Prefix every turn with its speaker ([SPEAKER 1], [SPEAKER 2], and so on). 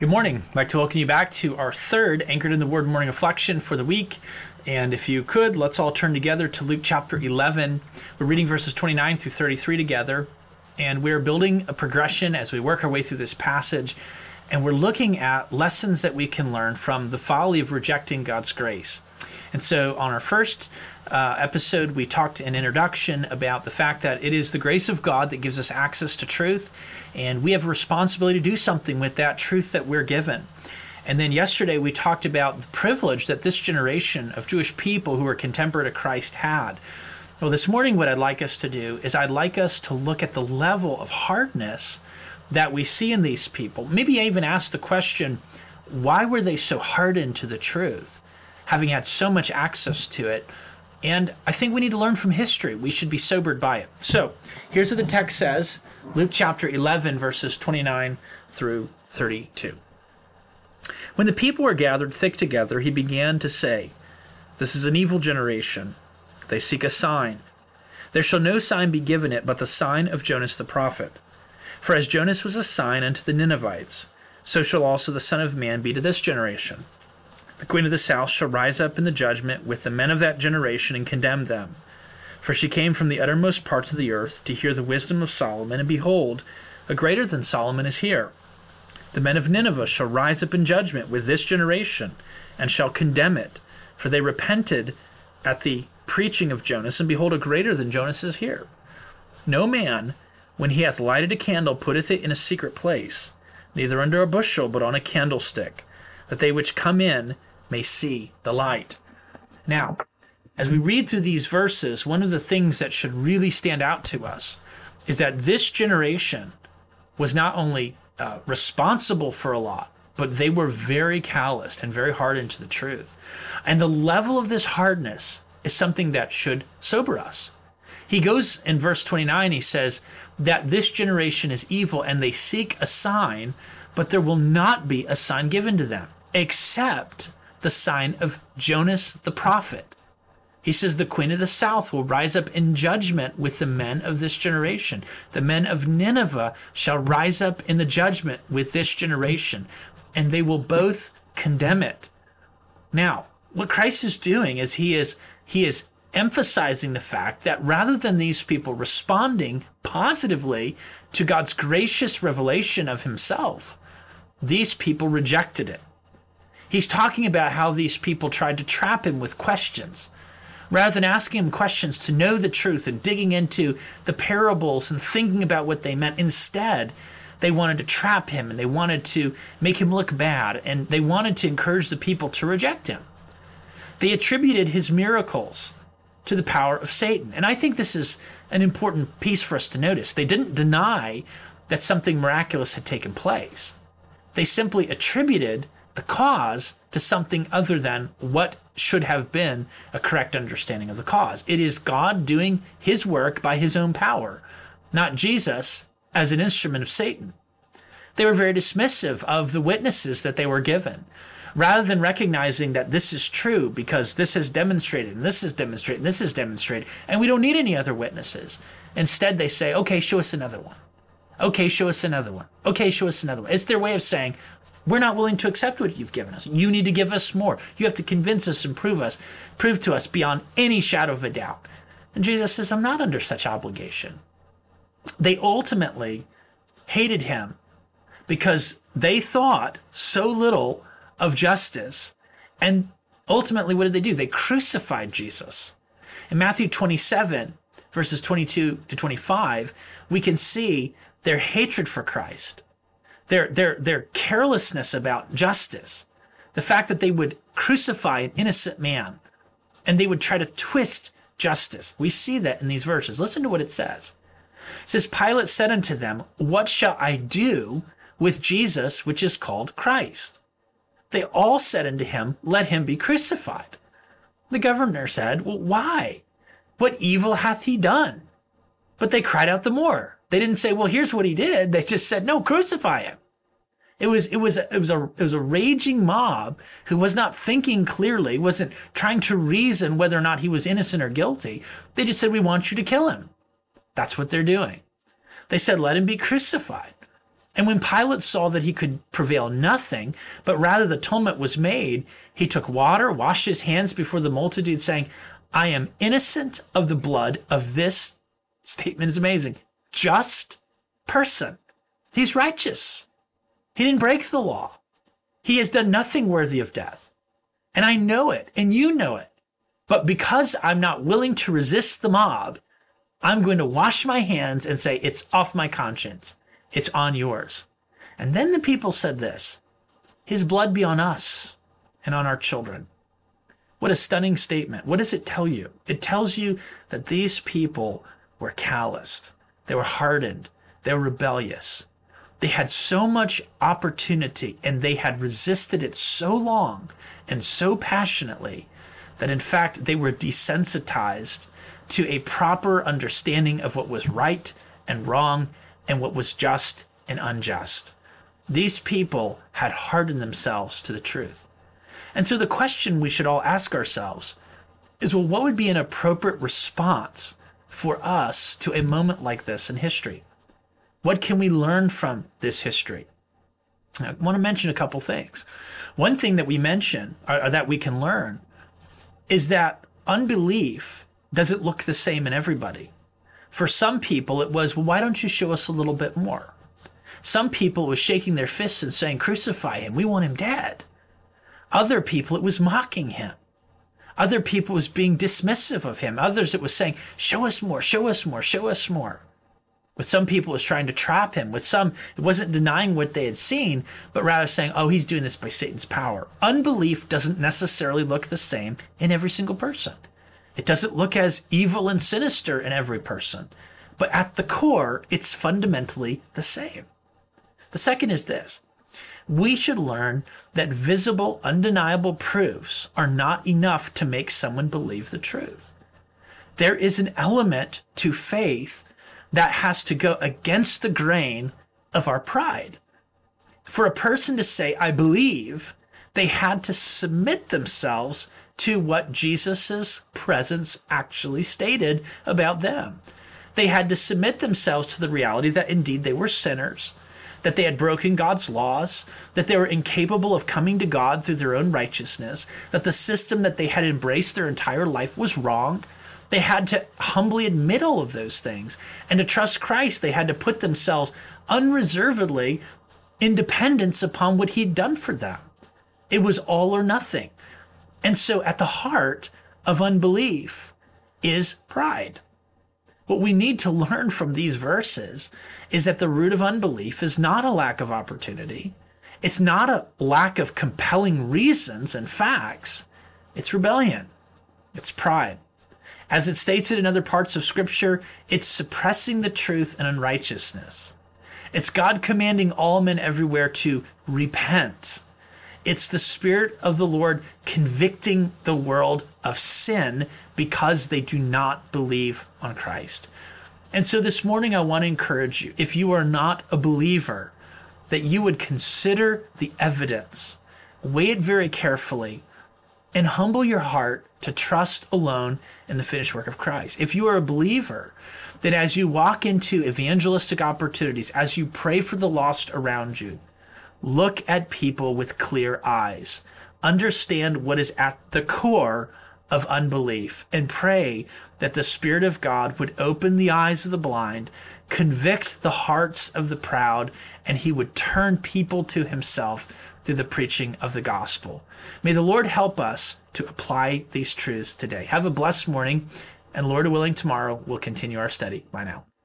[SPEAKER 1] Good morning. I'd like to welcome you back to our third Anchored in the Word morning reflection for the week. And if you could, let's all turn together to Luke chapter 11. We're reading verses 29 through 33 together. And we're building a progression as we work our way through this passage. And we're looking at lessons that we can learn from the folly of rejecting God's grace. And so, on our first uh, episode, we talked in introduction about the fact that it is the grace of God that gives us access to truth, and we have a responsibility to do something with that truth that we're given. And then yesterday, we talked about the privilege that this generation of Jewish people who are contemporary to Christ had. Well, this morning, what I'd like us to do is I'd like us to look at the level of hardness that we see in these people. Maybe I even ask the question why were they so hardened to the truth? Having had so much access to it. And I think we need to learn from history. We should be sobered by it. So here's what the text says Luke chapter 11, verses 29 through 32. When the people were gathered thick together, he began to say, This is an evil generation. They seek a sign. There shall no sign be given it but the sign of Jonas the prophet. For as Jonas was a sign unto the Ninevites, so shall also the Son of Man be to this generation. The queen of the south shall rise up in the judgment with the men of that generation and condemn them. For she came from the uttermost parts of the earth to hear the wisdom of Solomon, and behold, a greater than Solomon is here. The men of Nineveh shall rise up in judgment with this generation, and shall condemn it, for they repented at the preaching of Jonas, and behold, a greater than Jonas is here. No man, when he hath lighted a candle, putteth it in a secret place, neither under a bushel, but on a candlestick that they which come in may see the light. Now, as we read through these verses, one of the things that should really stand out to us is that this generation was not only uh, responsible for a lot, but they were very calloused and very hardened to the truth. And the level of this hardness is something that should sober us. He goes in verse 29, he says that this generation is evil and they seek a sign, but there will not be a sign given to them except the sign of Jonas the prophet. He says the queen of the south will rise up in judgment with the men of this generation. The men of Nineveh shall rise up in the judgment with this generation, and they will both condemn it. Now, what Christ is doing is he is he is emphasizing the fact that rather than these people responding positively to God's gracious revelation of himself, these people rejected it. He's talking about how these people tried to trap him with questions. Rather than asking him questions to know the truth and digging into the parables and thinking about what they meant, instead, they wanted to trap him and they wanted to make him look bad and they wanted to encourage the people to reject him. They attributed his miracles to the power of Satan. And I think this is an important piece for us to notice. They didn't deny that something miraculous had taken place, they simply attributed the cause to something other than what should have been a correct understanding of the cause. It is God doing his work by his own power, not Jesus as an instrument of Satan. They were very dismissive of the witnesses that they were given. Rather than recognizing that this is true because this is demonstrated and this is demonstrated and this is demonstrated, and we don't need any other witnesses. Instead, they say, okay, show us another one. Okay, show us another one. Okay, show us another one. It's their way of saying, we're not willing to accept what you've given us. You need to give us more. You have to convince us and prove us, prove to us beyond any shadow of a doubt. And Jesus says, I'm not under such obligation. They ultimately hated him because they thought so little of justice. And ultimately, what did they do? They crucified Jesus. In Matthew 27, verses 22 to 25, we can see their hatred for Christ their, their, their carelessness about justice, the fact that they would crucify an innocent man and they would try to twist justice. We see that in these verses. Listen to what it says. It says, Pilate said unto them, What shall I do with Jesus, which is called Christ? They all said unto him, Let him be crucified. The governor said, Well, why? What evil hath he done? But they cried out the more. They didn't say, "Well, here's what he did." They just said, "No, crucify him." It was it was it was a it was a raging mob who was not thinking clearly, wasn't trying to reason whether or not he was innocent or guilty. They just said, "We want you to kill him." That's what they're doing. They said, "Let him be crucified." And when Pilate saw that he could prevail nothing, but rather the atonement was made, he took water, washed his hands before the multitude, saying, I am innocent of the blood of this statement is amazing. Just person. He's righteous. He didn't break the law. He has done nothing worthy of death. And I know it, and you know it. But because I'm not willing to resist the mob, I'm going to wash my hands and say, It's off my conscience. It's on yours. And then the people said this His blood be on us and on our children. What a stunning statement. What does it tell you? It tells you that these people were calloused, they were hardened, they were rebellious. They had so much opportunity and they had resisted it so long and so passionately that in fact they were desensitized to a proper understanding of what was right and wrong and what was just and unjust. These people had hardened themselves to the truth. And so the question we should all ask ourselves is well, what would be an appropriate response for us to a moment like this in history? What can we learn from this history? I want to mention a couple things. One thing that we mention, or that we can learn, is that unbelief doesn't look the same in everybody. For some people, it was, well, why don't you show us a little bit more? Some people was shaking their fists and saying, crucify him. We want him dead. Other people, it was mocking him. Other people was being dismissive of him. Others, it was saying, show us more, show us more, show us more. With some people, it was trying to trap him. With some, it wasn't denying what they had seen, but rather saying, oh, he's doing this by Satan's power. Unbelief doesn't necessarily look the same in every single person. It doesn't look as evil and sinister in every person, but at the core, it's fundamentally the same. The second is this we should learn that visible, undeniable proofs are not enough to make someone believe the truth. There is an element to faith that has to go against the grain of our pride. For a person to say, I believe, they had to submit themselves to what Jesus' presence actually stated about them. They had to submit themselves to the reality that indeed they were sinners, that they had broken God's laws, that they were incapable of coming to God through their own righteousness, that the system that they had embraced their entire life was wrong, they had to humbly admit all of those things. And to trust Christ, they had to put themselves unreservedly in dependence upon what He'd done for them. It was all or nothing. And so at the heart of unbelief is pride. What we need to learn from these verses is that the root of unbelief is not a lack of opportunity. It's not a lack of compelling reasons and facts. It's rebellion. It's pride. As it states it in other parts of Scripture, it's suppressing the truth and unrighteousness. It's God commanding all men everywhere to repent. It's the Spirit of the Lord convicting the world of sin because they do not believe on Christ. And so this morning, I want to encourage you if you are not a believer, that you would consider the evidence, weigh it very carefully, and humble your heart to trust alone in the finished work of Christ. If you are a believer, then as you walk into evangelistic opportunities, as you pray for the lost around you, look at people with clear eyes. Understand what is at the core of unbelief and pray that the Spirit of God would open the eyes of the blind, convict the hearts of the proud, and he would turn people to himself through the preaching of the gospel. May the Lord help us to apply these truths today. Have a blessed morning, and Lord willing, tomorrow we'll continue our study. Bye now.